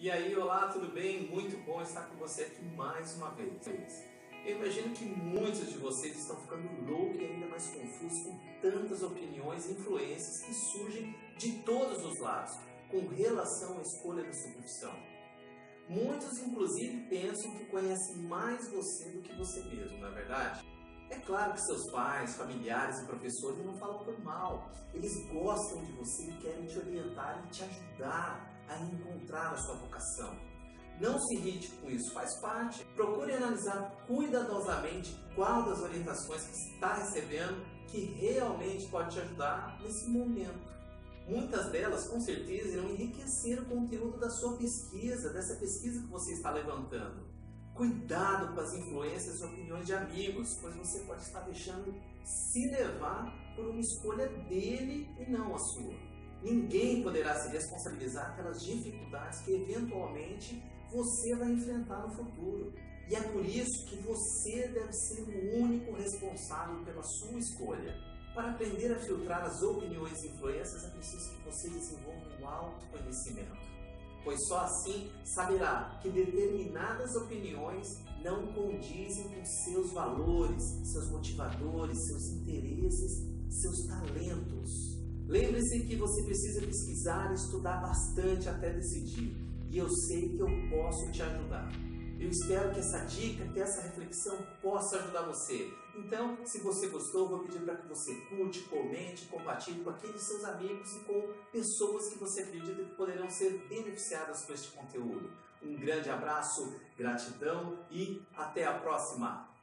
E aí, olá, tudo bem? Muito bom estar com você aqui mais uma vez. Eu imagino que muitos de vocês estão ficando loucos e ainda mais confusos com tantas opiniões e influências que surgem de todos os lados com relação à escolha da sua profissão. Muitos, inclusive, pensam que conhecem mais você do que você mesmo, não é verdade? É claro que seus pais, familiares e professores não falam por mal. Eles gostam de você e querem te orientar e te ajudar a encontrar a sua vocação. Não se irrite com isso, faz parte. Procure analisar cuidadosamente qual das orientações que está recebendo que realmente pode te ajudar nesse momento. Muitas delas, com certeza, irão enriquecer o conteúdo da sua pesquisa, dessa pesquisa que você está levantando. Cuidado com as influências e opiniões de amigos, pois você pode estar deixando se levar por uma escolha dele e não a sua. Ninguém poderá se responsabilizar pelas dificuldades que eventualmente você vai enfrentar no futuro. E é por isso que você deve ser o único responsável pela sua escolha. Para aprender a filtrar as opiniões e influências, é preciso que você desenvolva um autoconhecimento. Pois só assim saberá que determinadas opiniões não condizem com seus valores, seus motivadores, seus interesses. Lembre-se que você precisa pesquisar e estudar bastante até decidir. E eu sei que eu posso te ajudar. Eu espero que essa dica, que essa reflexão possa ajudar você. Então, se você gostou, vou pedir para que você curte, comente, compartilhe com aqueles seus amigos e com pessoas que você acredita que poderão ser beneficiadas com este conteúdo. Um grande abraço, gratidão e até a próxima!